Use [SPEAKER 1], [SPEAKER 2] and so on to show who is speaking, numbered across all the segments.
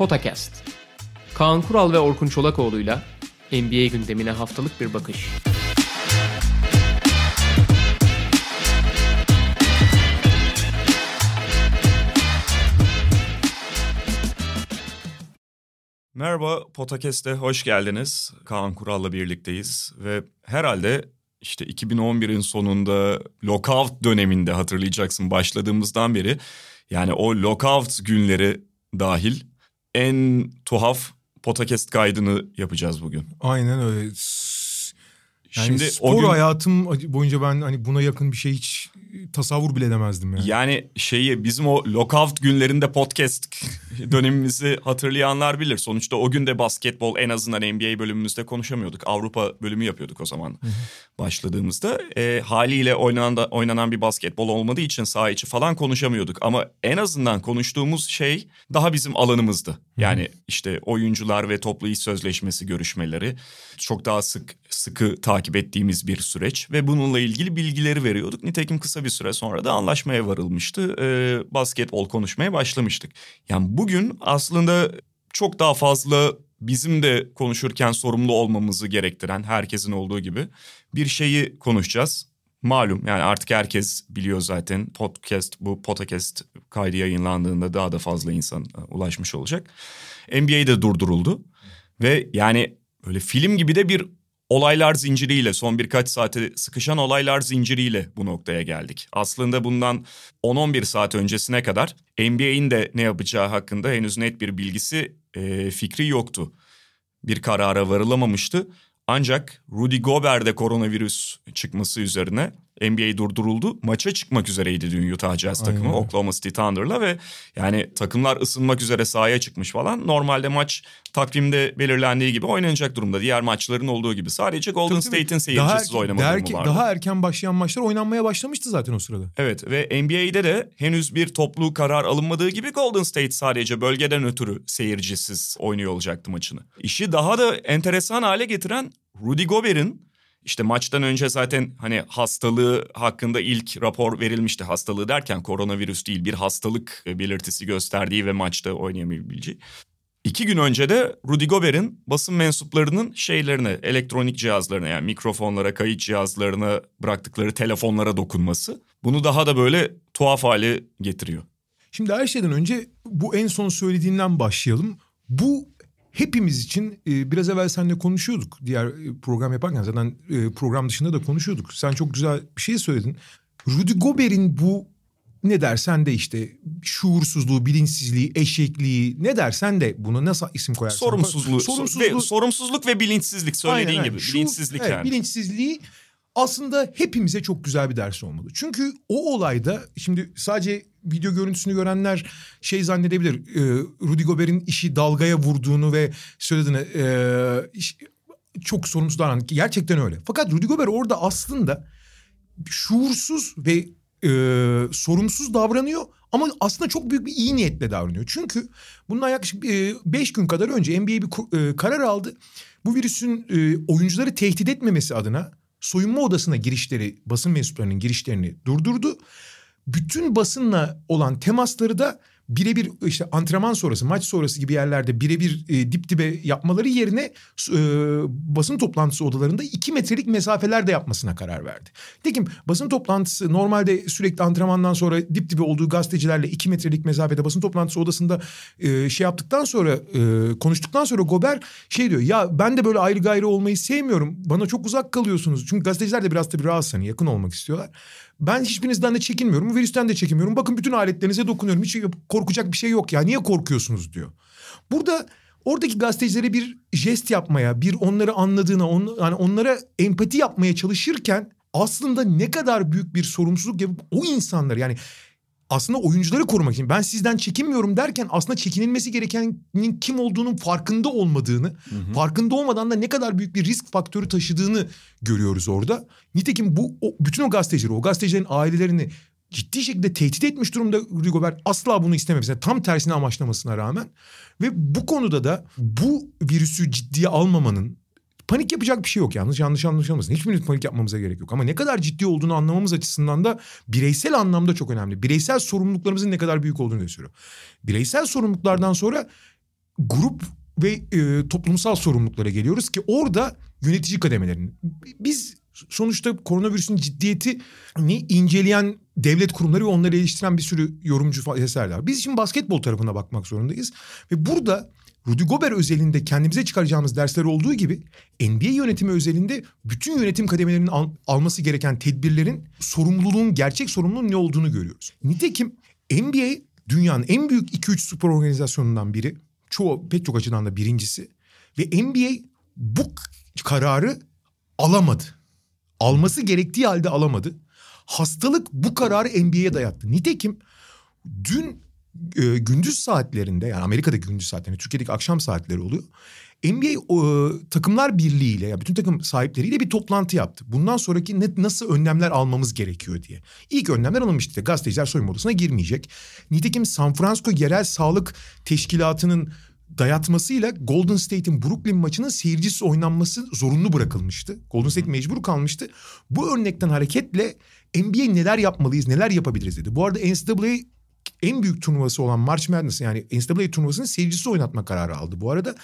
[SPEAKER 1] Potakast. Kaan Kural ve Orkun Çolakoğlu'yla NBA gündemine haftalık bir bakış.
[SPEAKER 2] Merhaba, Potakest'e hoş geldiniz. Kaan Kural'la birlikteyiz ve herhalde işte 2011'in sonunda lockout döneminde hatırlayacaksın başladığımızdan beri yani o lockout günleri dahil en tuhaf podcast kaydını yapacağız bugün.
[SPEAKER 3] Aynen öyle. Yani
[SPEAKER 2] Şimdi
[SPEAKER 3] spor
[SPEAKER 2] o gün
[SPEAKER 3] hayatım boyunca ben hani buna yakın bir şey hiç tasavvur bile edemezdim yani.
[SPEAKER 2] yani şeyi bizim o lockout günlerinde podcast dönemimizi hatırlayanlar bilir. Sonuçta o gün de basketbol en azından NBA bölümümüzde konuşamıyorduk. Avrupa bölümü yapıyorduk o zaman başladığımızda. E, haliyle oynanan, da, oynanan bir basketbol olmadığı için saha içi falan konuşamıyorduk. Ama en azından konuştuğumuz şey daha bizim alanımızdı. Yani işte oyuncular ve toplu iş sözleşmesi görüşmeleri çok daha sık sıkı takip ettiğimiz bir süreç ve bununla ilgili bilgileri veriyorduk. Nitekim kısa bir süre sonra da anlaşmaya varılmıştı. Ee, basketbol konuşmaya başlamıştık. Yani bugün aslında çok daha fazla bizim de konuşurken sorumlu olmamızı gerektiren herkesin olduğu gibi bir şeyi konuşacağız. Malum yani artık herkes biliyor zaten podcast bu podcast kaydı yayınlandığında daha da fazla insan e, ulaşmış olacak. NBA de durduruldu ve yani böyle film gibi de bir olaylar zinciriyle son birkaç saate sıkışan olaylar zinciriyle bu noktaya geldik. Aslında bundan 10-11 saat öncesine kadar NBA'in de ne yapacağı hakkında henüz net bir bilgisi e, fikri yoktu. Bir karara varılamamıştı. Ancak Rudy Gobert'de koronavirüs çıkması üzerine NBA durduruldu. Maça çıkmak üzereydi dün Utah Jazz takımı
[SPEAKER 3] Aynen.
[SPEAKER 2] Oklahoma City Thunder'la ve yani takımlar ısınmak üzere sahaya çıkmış falan. Normalde maç takvimde belirlendiği gibi oynanacak durumda. Diğer maçların olduğu gibi. Sadece Golden. State'in seyircisiz oynama
[SPEAKER 3] daha,
[SPEAKER 2] durumu vardı.
[SPEAKER 3] daha erken başlayan maçlar oynanmaya başlamıştı zaten o sırada.
[SPEAKER 2] Evet ve NBA'de de henüz bir toplu karar alınmadığı gibi Golden State sadece bölgeden ötürü seyircisiz oynuyor olacaktı maçını. İşi daha da enteresan hale getiren Rudy Gobert'in işte maçtan önce zaten hani hastalığı hakkında ilk rapor verilmişti. Hastalığı derken koronavirüs değil bir hastalık belirtisi gösterdiği ve maçta oynayamayabileceği. İki gün önce de Rudy Gobert'in basın mensuplarının şeylerine, elektronik cihazlarına yani mikrofonlara, kayıt cihazlarına bıraktıkları telefonlara dokunması bunu daha da böyle tuhaf hale getiriyor.
[SPEAKER 3] Şimdi her şeyden önce bu en son söylediğinden başlayalım. Bu hepimiz için e, biraz evvel seninle konuşuyorduk. Diğer e, program yaparken zaten e, program dışında da konuşuyorduk. Sen çok güzel bir şey söyledin. Rudy Gobert'in bu ne dersen de işte şuursuzluğu, bilinçsizliği, eşekliği ne dersen de buna nasıl isim koyarsan.
[SPEAKER 2] Sorumsuzluğu,
[SPEAKER 3] Sorumsuzluğu.
[SPEAKER 2] ve sorumsuzluk ve bilinçsizlik söylediğin
[SPEAKER 3] Aynen,
[SPEAKER 2] gibi.
[SPEAKER 3] aynen. Şu-
[SPEAKER 2] bilinçsizlik
[SPEAKER 3] evet,
[SPEAKER 2] yani.
[SPEAKER 3] Bilinçsizliği aslında hepimize çok güzel bir ders olmalı. Çünkü o olayda şimdi sadece video görüntüsünü görenler şey zannedebilir. E, Rudy Gobert'in işi dalgaya vurduğunu ve söylediğini e, iş- çok sorumsuz davranan. Gerçekten öyle. Fakat Rudy Gobert orada aslında şuursuz ve e, sorumsuz davranıyor ama aslında çok büyük bir iyi niyetle davranıyor. Çünkü bundan yaklaşık 5 gün kadar önce NBA bir karar aldı. Bu virüsün oyuncuları tehdit etmemesi adına soyunma odasına girişleri, basın mensuplarının girişlerini durdurdu. Bütün basınla olan temasları da birebir işte antrenman sonrası, maç sonrası gibi yerlerde birebir e, dip dibe yapmaları yerine e, basın toplantısı odalarında iki metrelik mesafeler de yapmasına karar verdi. Nitekim basın toplantısı normalde sürekli antrenmandan sonra dip dibe olduğu gazetecilerle iki metrelik mesafede basın toplantısı odasında e, şey yaptıktan sonra e, konuştuktan sonra Gober şey diyor ya ben de böyle ayrı gayrı olmayı sevmiyorum. Bana çok uzak kalıyorsunuz. Çünkü gazeteciler de biraz tabii rahatsız hani yakın olmak istiyorlar. Ben hiçbirinizden de çekinmiyorum. Virüsten de çekinmiyorum. Bakın bütün aletlerinize dokunuyorum. Hiç korkacak bir şey yok ya. Niye korkuyorsunuz diyor. Burada oradaki gazetecilere bir jest yapmaya, bir onları anladığına, on, yani onlara empati yapmaya çalışırken aslında ne kadar büyük bir sorumsuzluk yapıp o insanları yani aslında oyuncuları korumak için ben sizden çekinmiyorum derken aslında çekinilmesi gerekenin kim olduğunun farkında olmadığını, farkında olmadan da ne kadar büyük bir risk faktörü taşıdığını görüyoruz orada. Nitekim bu o, bütün o gazetecileri, o gazetecilerin ailelerini ciddi şekilde tehdit etmiş durumda Rudy Gobert. Asla bunu istememesine, tam tersine amaçlamasına rağmen. Ve bu konuda da bu virüsü ciddiye almamanın panik yapacak bir şey yok yanlış yanlış anlaşılmasın. Hiçbirimiz panik yapmamıza gerek yok. Ama ne kadar ciddi olduğunu anlamamız açısından da bireysel anlamda çok önemli. Bireysel sorumluluklarımızın ne kadar büyük olduğunu gösteriyor. Bireysel sorumluluklardan sonra grup ve e, toplumsal sorumluluklara geliyoruz ki orada yönetici kademelerin biz sonuçta koronavirüsün ciddiyetini inceleyen devlet kurumları ve onları eleştiren bir sürü yorumcu eserler var. Biz şimdi basketbol tarafına bakmak zorundayız ve burada Rudy Gobert özelinde kendimize çıkaracağımız dersler olduğu gibi NBA yönetimi özelinde bütün yönetim kademelerinin al- alması gereken tedbirlerin sorumluluğun gerçek sorumluluğun ne olduğunu görüyoruz. Nitekim NBA dünyanın en büyük 2-3 spor organizasyonundan biri. Çoğu pek çok açıdan da birincisi ve NBA bu kararı alamadı. Alması gerektiği halde alamadı. Hastalık bu kararı NBA'ye dayattı. Nitekim dün e, gündüz saatlerinde yani Amerika'da gündüz saatlerinde Türkiye'deki akşam saatleri oluyor. NBA e, takımlar birliğiyle ya bütün takım sahipleriyle bir toplantı yaptı. Bundan sonraki ne, nasıl önlemler almamız gerekiyor diye. İlk önlemler alınmıştı. Gazeteciler soyunma odasına girmeyecek. Nitekim San Francisco Yerel Sağlık Teşkilatı'nın dayatmasıyla Golden State'in Brooklyn maçının seyircisiz oynanması zorunlu bırakılmıştı. Golden State mecbur kalmıştı. Bu örnekten hareketle NBA neler yapmalıyız, neler yapabiliriz dedi. Bu arada NCAA en büyük turnuvası olan March Madness yani NCAA turnuvasını seyircisiz oynatma kararı aldı bu arada.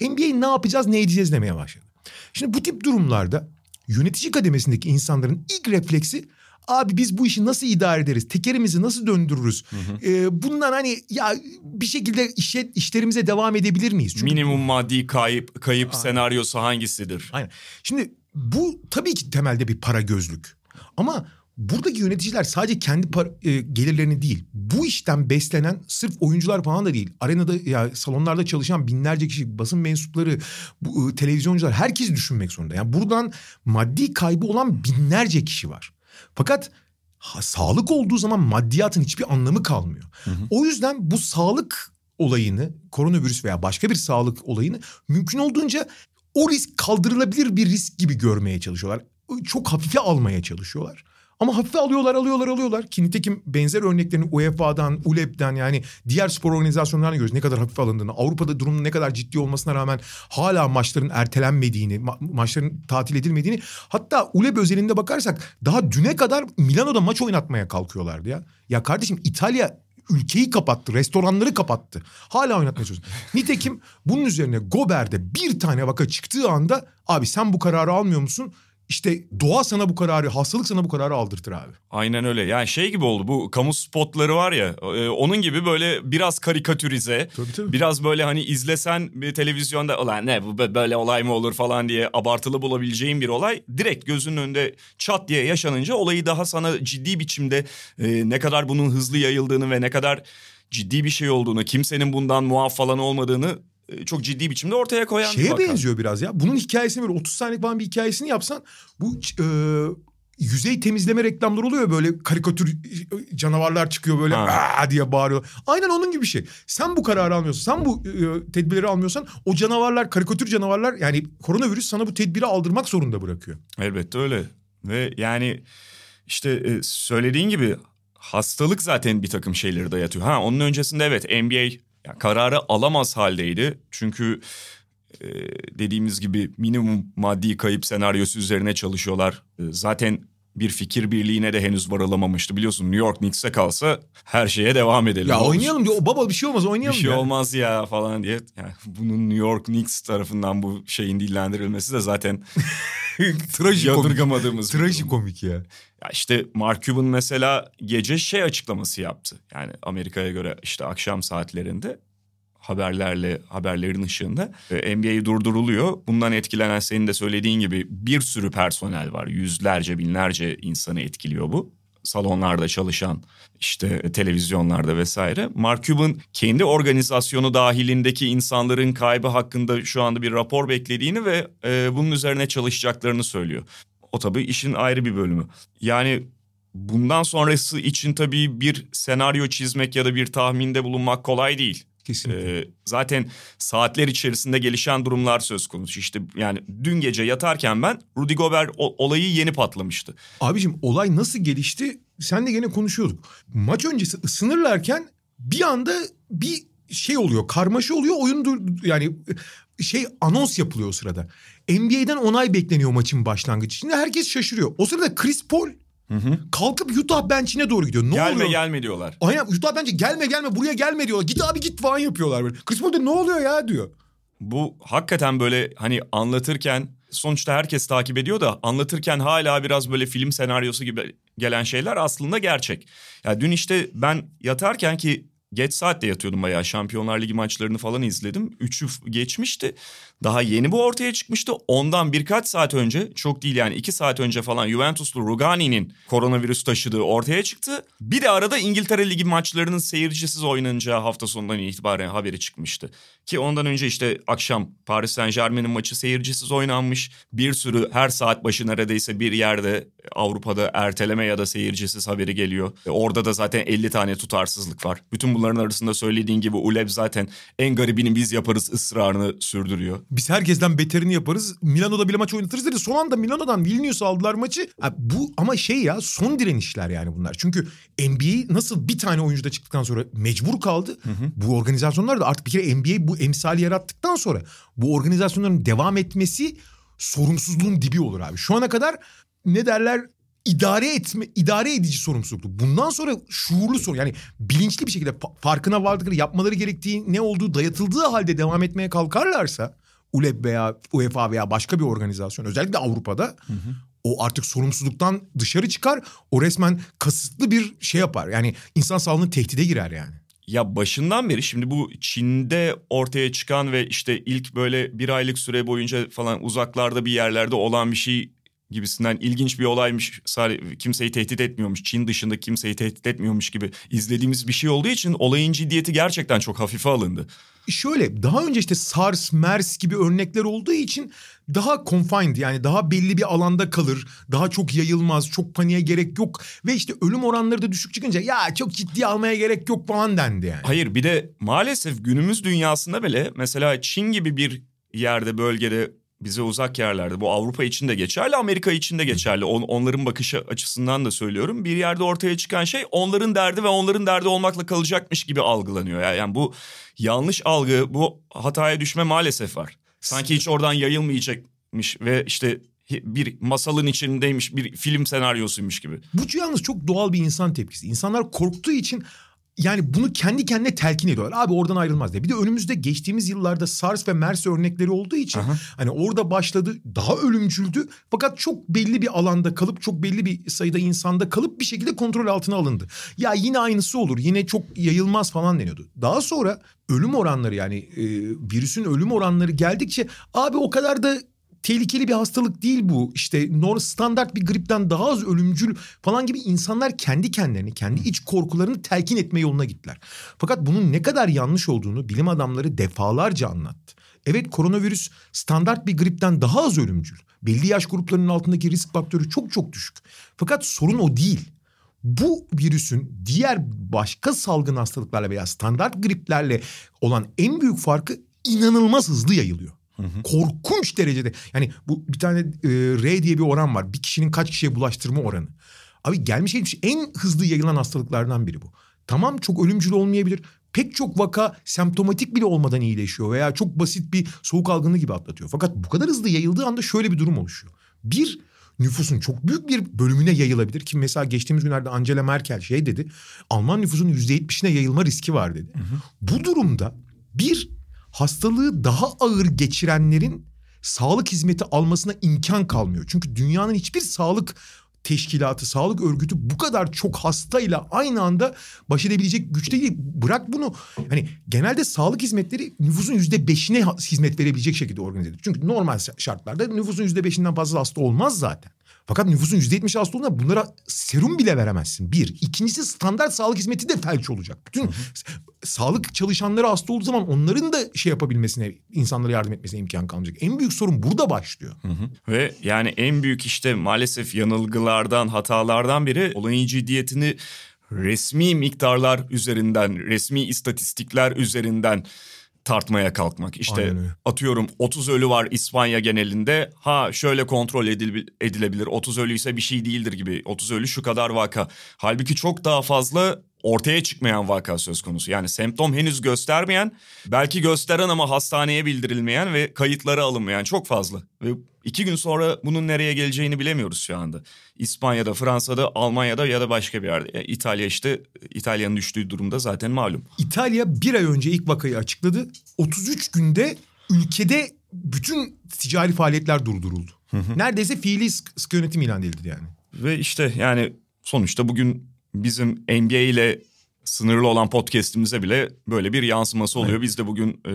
[SPEAKER 3] NBA ne yapacağız, ne edeceğiz demeye başladı. Şimdi bu tip durumlarda yönetici kademesindeki insanların ilk refleksi abi biz bu işi nasıl idare ederiz? Tekerimizi nasıl döndürürüz? Ee, bundan hani ya bir şekilde işe, işlerimize devam edebilir miyiz? Çünkü
[SPEAKER 2] Minimum maddi kayıp kayıp senaryosu hangisidir?
[SPEAKER 3] Aynen. Şimdi bu tabii ki temelde bir para gözlük. Ama buradaki yöneticiler sadece kendi par- e, gelirlerini değil, bu işten beslenen sırf oyuncular falan da değil. Arenada ya salonlarda çalışan binlerce kişi, basın mensupları, bu, e, televizyoncular herkes düşünmek zorunda. Yani buradan maddi kaybı olan binlerce kişi var. Fakat ha, sağlık olduğu zaman maddiyatın hiçbir anlamı kalmıyor. O yüzden bu sağlık olayını, koronavirüs veya başka bir sağlık olayını mümkün olduğunca o risk kaldırılabilir bir risk gibi görmeye çalışıyorlar. Çok hafife almaya çalışıyorlar. Ama hafife alıyorlar, alıyorlar, alıyorlar. Ki nitekim benzer örneklerini UEFA'dan, ULEP'ten yani diğer spor organizasyonlarına görüyoruz. Ne kadar hafife alındığını, Avrupa'da durumun ne kadar ciddi olmasına rağmen hala maçların ertelenmediğini, ma- maçların tatil edilmediğini. Hatta ULEP özelinde bakarsak daha düne kadar Milano'da maç oynatmaya kalkıyorlardı ya. Ya kardeşim İtalya ülkeyi kapattı, restoranları kapattı. Hala oynatmaya çalışıyor. Nitekim bunun üzerine Gober'de bir tane vaka çıktığı anda abi sen bu kararı almıyor musun? İşte doğa sana bu kararı, hastalık sana bu kararı aldırtır abi.
[SPEAKER 2] Aynen öyle. Yani şey gibi oldu bu kamu spotları var ya e, onun gibi böyle biraz karikatürize.
[SPEAKER 3] Tabii, tabii.
[SPEAKER 2] Biraz böyle hani izlesen bir televizyonda ulan ne bu bö- böyle olay mı olur falan diye abartılı bulabileceğin bir olay. Direkt gözünün önünde çat diye yaşanınca olayı daha sana ciddi biçimde e, ne kadar bunun hızlı yayıldığını ve ne kadar ciddi bir şey olduğunu, kimsenin bundan muaf falan olmadığını çok ciddi biçimde ortaya koyan bir
[SPEAKER 3] Şeye
[SPEAKER 2] vaka.
[SPEAKER 3] benziyor biraz ya. Bunun hikayesini böyle 30 saniye falan bir hikayesini yapsan bu e, yüzey temizleme reklamları oluyor böyle karikatür e, canavarlar çıkıyor böyle. "Aa!" diye bağırıyor. Aynen onun gibi bir şey. Sen bu kararı almıyorsan, sen bu e, tedbirleri almıyorsan o canavarlar, karikatür canavarlar yani koronavirüs sana bu tedbiri aldırmak zorunda bırakıyor.
[SPEAKER 2] Elbette öyle. Ve yani işte e, söylediğin gibi hastalık zaten bir takım şeyleri dayatıyor. Ha onun öncesinde evet NBA ya, kararı alamaz haldeydi. Çünkü e, dediğimiz gibi minimum maddi kayıp senaryosu üzerine çalışıyorlar. E, zaten bir fikir birliğine de henüz varılamamıştı. Biliyorsun New York Knicks'e kalsa her şeye devam edelim.
[SPEAKER 3] Ya oynayalım diyor. Baba bir şey olmaz
[SPEAKER 2] Bir
[SPEAKER 3] oynayalım.
[SPEAKER 2] şey
[SPEAKER 3] ya.
[SPEAKER 2] olmaz ya falan diye. Yani bunun New York Knicks tarafından bu şeyin dillendirilmesi de zaten
[SPEAKER 3] Trajikomik.
[SPEAKER 2] yadırgamadığımız.
[SPEAKER 3] Trajikomik ya.
[SPEAKER 2] Ya işte Mark Cuban mesela gece şey açıklaması yaptı. Yani Amerika'ya göre işte akşam saatlerinde haberlerle haberlerin ışığında e, NBA durduruluyor. Bundan etkilenen senin de söylediğin gibi bir sürü personel var. Yüzlerce binlerce insanı etkiliyor bu. Salonlarda çalışan işte televizyonlarda vesaire. Mark Cuban kendi organizasyonu dahilindeki insanların kaybı hakkında şu anda bir rapor beklediğini ve e, bunun üzerine çalışacaklarını söylüyor. O tabii işin ayrı bir bölümü. Yani bundan sonrası için tabii bir senaryo çizmek ya da bir tahminde bulunmak kolay değil.
[SPEAKER 3] Kesinlikle.
[SPEAKER 2] Ee, zaten saatler içerisinde gelişen durumlar söz konusu. İşte yani dün gece yatarken ben Rudy Gobert olayı yeni patlamıştı.
[SPEAKER 3] Abicim olay nasıl gelişti? Sen de gene konuşuyorduk. Maç öncesi ısınırlarken bir anda bir şey oluyor. Karmaşa oluyor. Oyun dur yani şey anons yapılıyor o sırada. NBA'den onay bekleniyor maçın başlangıcı için. Herkes şaşırıyor. O sırada Chris Paul Kalkıp Utah bench'ine doğru gidiyor. Ne
[SPEAKER 2] gelme
[SPEAKER 3] oluyor?
[SPEAKER 2] gelme diyorlar.
[SPEAKER 3] Aynen Utah bence gelme gelme buraya gelme diyorlar. Git abi git falan yapıyorlar böyle. Chris Paul ne oluyor ya diyor.
[SPEAKER 2] Bu hakikaten böyle hani anlatırken sonuçta herkes takip ediyor da anlatırken hala biraz böyle film senaryosu gibi gelen şeyler aslında gerçek. Ya dün işte ben yatarken ki geç saatte yatıyordum bayağı Şampiyonlar Ligi maçlarını falan izledim. Üçü geçmişti. Daha yeni bu ortaya çıkmıştı. Ondan birkaç saat önce çok değil yani iki saat önce falan Juventuslu Rugani'nin koronavirüs taşıdığı ortaya çıktı. Bir de arada İngiltere Ligi maçlarının seyircisiz oynanacağı hafta sonundan itibaren haberi çıkmıştı. Ki ondan önce işte akşam Paris Saint Germain'in maçı seyircisiz oynanmış. Bir sürü her saat başı neredeyse bir yerde Avrupa'da erteleme ya da seyircisiz haberi geliyor. E orada da zaten 50 tane tutarsızlık var. Bütün bunların arasında söylediğin gibi ULEB zaten en garibini biz yaparız ısrarını sürdürüyor.
[SPEAKER 3] Biz herkesten beterini yaparız. Milano'da bile maç oynatırız dedi. Son anda Milano'dan Vilnius'a aldılar maçı. Ha, bu ama şey ya son direnişler yani bunlar. Çünkü NBA nasıl bir tane oyuncuda çıktıktan sonra mecbur kaldı. Bu organizasyonlar da artık bir kere NBA bu emsali yarattıktan sonra bu organizasyonların devam etmesi sorumsuzluğun dibi olur abi. Şu ana kadar ne derler idare etme idare edici sorumsuzluktu. Bundan sonra şuurlu sorun yani bilinçli bir şekilde fa- farkına vardıkları yapmaları gerektiği ne olduğu dayatıldığı halde devam etmeye kalkarlarsa ULEB veya UEFA veya başka bir organizasyon özellikle Avrupa'da o artık sorumsuzluktan dışarı çıkar. O resmen kasıtlı bir şey yapar. Yani insan sağlığını tehdide girer yani.
[SPEAKER 2] Ya başından beri şimdi bu Çin'de ortaya çıkan ve işte ilk böyle bir aylık süre boyunca falan uzaklarda bir yerlerde olan bir şey gibisinden ilginç bir olaymış. Sadece kimseyi tehdit etmiyormuş. Çin dışında kimseyi tehdit etmiyormuş gibi izlediğimiz bir şey olduğu için olayın ciddiyeti gerçekten çok hafife alındı.
[SPEAKER 3] Şöyle daha önce işte SARS, MERS gibi örnekler olduğu için daha confined yani daha belli bir alanda kalır. Daha çok yayılmaz, çok paniğe gerek yok. Ve işte ölüm oranları da düşük çıkınca ya çok ciddi almaya gerek yok falan dendi yani.
[SPEAKER 2] Hayır bir de maalesef günümüz dünyasında bile mesela Çin gibi bir yerde bölgede bize uzak yerlerde bu Avrupa için de geçerli Amerika için de geçerli. On, onların bakışı açısından da söylüyorum. Bir yerde ortaya çıkan şey onların derdi ve onların derdi olmakla kalacakmış gibi algılanıyor. Yani bu yanlış algı bu hataya düşme maalesef var. Sanki hiç oradan yayılmayacakmış ve işte bir masalın içindeymiş bir film senaryosuymuş gibi.
[SPEAKER 3] Bu yalnız çok doğal bir insan tepkisi. İnsanlar korktuğu için yani bunu kendi kendine telkin ediyorlar. Abi oradan ayrılmaz diye. Bir de önümüzde geçtiğimiz yıllarda SARS ve MERS örnekleri olduğu için
[SPEAKER 2] Aha.
[SPEAKER 3] hani orada başladı daha ölümcüldü. Fakat çok belli bir alanda kalıp çok belli bir sayıda insanda kalıp bir şekilde kontrol altına alındı. Ya yine aynısı olur. Yine çok yayılmaz falan deniyordu. Daha sonra ölüm oranları yani e, virüsün ölüm oranları geldikçe abi o kadar da tehlikeli bir hastalık değil bu. İşte normal standart bir gripten daha az ölümcül falan gibi insanlar kendi kendilerini, kendi iç korkularını telkin etme yoluna gittiler. Fakat bunun ne kadar yanlış olduğunu bilim adamları defalarca anlattı. Evet koronavirüs standart bir gripten daha az ölümcül. Belli yaş gruplarının altındaki risk faktörü çok çok düşük. Fakat sorun o değil. Bu virüsün diğer başka salgın hastalıklarla veya standart griplerle olan en büyük farkı inanılmaz hızlı yayılıyor. Hı hı. Korkunç derecede. Yani bu bir tane e, R diye bir oran var. Bir kişinin kaç kişiye bulaştırma oranı. Abi gelmiş geçmiş en hızlı yayılan hastalıklardan biri bu. Tamam çok ölümcül olmayabilir. Pek çok vaka semptomatik bile olmadan iyileşiyor veya çok basit bir soğuk algınlığı gibi atlatıyor. Fakat bu kadar hızlı yayıldığı anda şöyle bir durum oluşuyor. Bir, nüfusun çok büyük bir bölümüne yayılabilir ki mesela geçtiğimiz günlerde Angela Merkel şey dedi. Alman nüfusun yüzde yetmişine yayılma riski var dedi. Hı hı. Bu durumda bir hastalığı daha ağır geçirenlerin sağlık hizmeti almasına imkan kalmıyor. Çünkü dünyanın hiçbir sağlık teşkilatı, sağlık örgütü bu kadar çok hastayla aynı anda baş edebilecek güçte değil. Bırak bunu. Hani genelde sağlık hizmetleri nüfusun yüzde beşine hizmet verebilecek şekilde organize edilir. Çünkü normal şartlarda nüfusun yüzde beşinden fazla hasta olmaz zaten. Fakat nüfusun yüzde yetmiş hasta olduğunda bunlara serum bile veremezsin. Bir. İkincisi standart sağlık hizmeti de felç olacak. Bütün hı hı. sağlık çalışanları hasta olduğu zaman onların da şey yapabilmesine, insanlara yardım etmesine imkan kalmayacak. En büyük sorun burada başlıyor.
[SPEAKER 2] Hı hı. Ve yani en büyük işte maalesef yanılgılardan, hatalardan biri olayın ciddiyetini resmi miktarlar üzerinden, resmi istatistikler üzerinden tartmaya kalkmak. İşte atıyorum 30 ölü var İspanya genelinde. Ha şöyle kontrol edil edilebilir. 30 ölü ise bir şey değildir gibi. 30 ölü şu kadar vaka. Halbuki çok daha fazla ortaya çıkmayan vaka söz konusu. Yani semptom henüz göstermeyen, belki gösteren ama hastaneye bildirilmeyen ve kayıtları alınmayan çok fazla. Ve İki gün sonra bunun nereye geleceğini bilemiyoruz şu anda. İspanya'da, Fransa'da, Almanya'da ya da başka bir yerde. Yani İtalya işte İtalya'nın düştüğü durumda zaten malum.
[SPEAKER 3] İtalya bir ay önce ilk vakayı açıkladı. 33 günde ülkede bütün ticari faaliyetler durduruldu. Neredeyse fiili sıkı yönetim ilan edildi yani.
[SPEAKER 2] Ve işte yani sonuçta bugün bizim NBA ile sınırlı olan podcast'imize bile böyle bir yansıması oluyor. Evet. Biz de bugün e,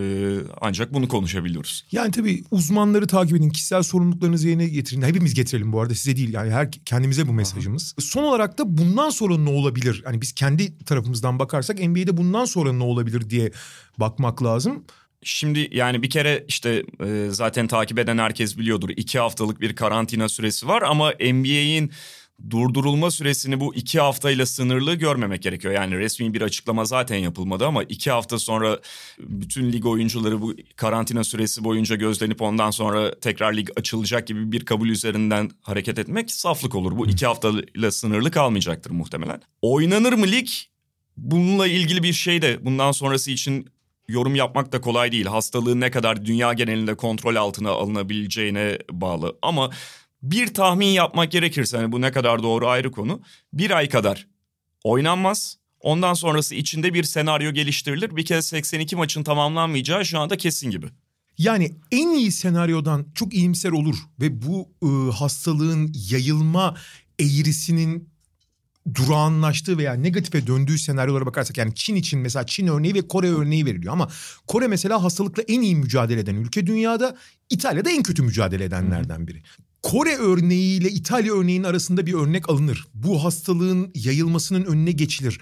[SPEAKER 2] ancak bunu konuşabiliyoruz.
[SPEAKER 3] Yani tabii uzmanları takip edin, kişisel sorumluluklarınızı yerine getirin. Hepimiz getirelim bu arada size değil yani her kendimize bu mesajımız. Aha. Son olarak da bundan sonra ne olabilir? Hani biz kendi tarafımızdan bakarsak NBA'de bundan sonra ne olabilir diye bakmak lazım.
[SPEAKER 2] Şimdi yani bir kere işte e, zaten takip eden herkes biliyordur. iki haftalık bir karantina süresi var ama NBA'in durdurulma süresini bu iki haftayla sınırlı görmemek gerekiyor. Yani resmi bir açıklama zaten yapılmadı ama iki hafta sonra bütün lig oyuncuları bu karantina süresi boyunca gözlenip ondan sonra tekrar lig açılacak gibi bir kabul üzerinden hareket etmek saflık olur. Bu iki haftayla sınırlı kalmayacaktır muhtemelen. Oynanır mı lig? Bununla ilgili bir şey de bundan sonrası için yorum yapmak da kolay değil. Hastalığın ne kadar dünya genelinde kontrol altına alınabileceğine bağlı. Ama bir tahmin yapmak gerekirse hani bu ne kadar doğru ayrı konu. Bir ay kadar oynanmaz. Ondan sonrası içinde bir senaryo geliştirilir. Bir kez 82 maçın tamamlanmayacağı şu anda kesin gibi.
[SPEAKER 3] Yani en iyi senaryodan çok iyimser olur ve bu e, hastalığın yayılma eğrisinin durağanlaştığı veya negatife döndüğü senaryolara bakarsak yani Çin için mesela Çin örneği ve Kore örneği veriliyor ama Kore mesela hastalıkla en iyi mücadele eden ülke dünyada İtalya'da en kötü mücadele edenlerden biri. Kore örneğiyle İtalya örneğinin arasında bir örnek alınır. Bu hastalığın yayılmasının önüne geçilir.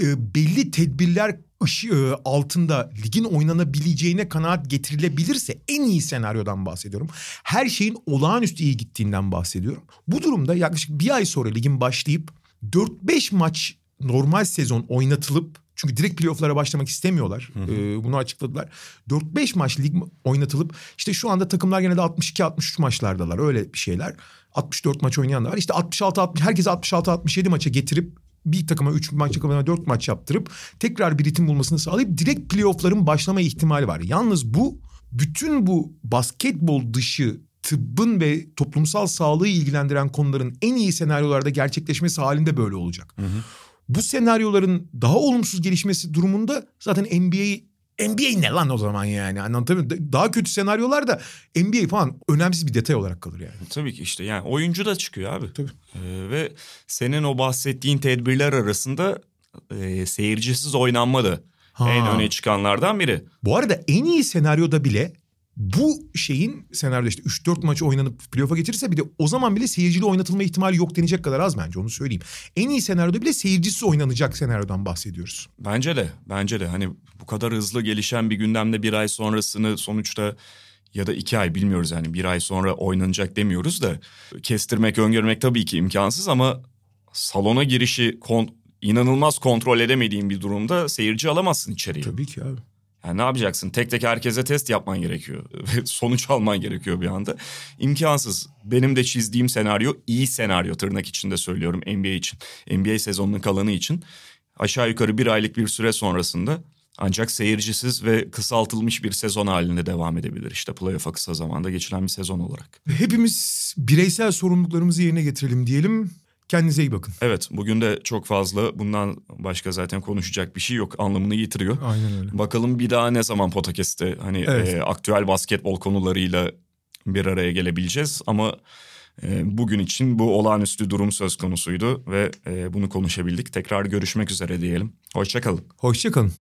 [SPEAKER 3] E, belli tedbirler ışı, altında ligin oynanabileceğine kanaat getirilebilirse en iyi senaryodan bahsediyorum. Her şeyin olağanüstü iyi gittiğinden bahsediyorum. Bu durumda yaklaşık bir ay sonra ligin başlayıp 4-5 maç normal sezon oynatılıp çünkü direkt playofflara başlamak istemiyorlar. Hı hı. Ee, bunu açıkladılar. 4-5 maç lig oynatılıp işte şu anda takımlar genelde 62-63 maçlardalar. Öyle bir şeyler. 64 maç oynayan da var. İşte 66 60 herkese 66 67 maça getirip bir takıma 3 maç takımına 4 maç yaptırıp tekrar bir ritim bulmasını sağlayıp direkt playoff'ların başlama ihtimali var. Yalnız bu bütün bu basketbol dışı tıbbın ve toplumsal sağlığı ilgilendiren konuların en iyi senaryolarda gerçekleşmesi halinde böyle olacak. Hı hı. Bu senaryoların daha olumsuz gelişmesi durumunda zaten NBA NBA ne lan o zaman yani anlatabiliyor? Daha kötü senaryolar da NBA falan önemsiz bir detay olarak kalır yani.
[SPEAKER 2] Tabii ki işte yani oyuncu da çıkıyor abi. Tabii. Ee, ve senin o bahsettiğin tedbirler arasında e, seyircisiz oynanma da ha. en öne çıkanlardan biri.
[SPEAKER 3] Bu arada en iyi senaryoda bile bu şeyin senaryoda işte 3-4 maç oynanıp playoff'a geçirirse bir de o zaman bile seyircili oynatılma ihtimali yok denecek kadar az bence onu söyleyeyim. En iyi senaryoda bile seyircisiz oynanacak senaryodan bahsediyoruz.
[SPEAKER 2] Bence de bence de hani bu kadar hızlı gelişen bir gündemde bir ay sonrasını sonuçta ya da iki ay bilmiyoruz yani bir ay sonra oynanacak demiyoruz da kestirmek öngörmek tabii ki imkansız ama salona girişi kon, inanılmaz kontrol edemediğin bir durumda seyirci alamazsın içeriye.
[SPEAKER 3] Tabii ki abi.
[SPEAKER 2] Yani ne yapacaksın? Tek tek herkese test yapman gerekiyor. Sonuç alman gerekiyor bir anda. İmkansız. Benim de çizdiğim senaryo iyi senaryo tırnak içinde söylüyorum NBA için. NBA sezonunun kalanı için. Aşağı yukarı bir aylık bir süre sonrasında ancak seyircisiz ve kısaltılmış bir sezon halinde devam edebilir. İşte playoff'a kısa zamanda geçilen bir sezon olarak.
[SPEAKER 3] Hepimiz bireysel sorumluluklarımızı yerine getirelim diyelim. Kendinize iyi bakın.
[SPEAKER 2] Evet bugün de çok fazla bundan başka zaten konuşacak bir şey yok anlamını yitiriyor.
[SPEAKER 3] Aynen öyle.
[SPEAKER 2] Bakalım bir daha ne zaman podcast'te hani evet. e, aktüel basketbol konularıyla bir araya gelebileceğiz ama e, bugün için bu olağanüstü durum söz konusuydu ve e, bunu konuşabildik. Tekrar görüşmek üzere diyelim. Hoşçakalın.
[SPEAKER 3] Hoşçakalın.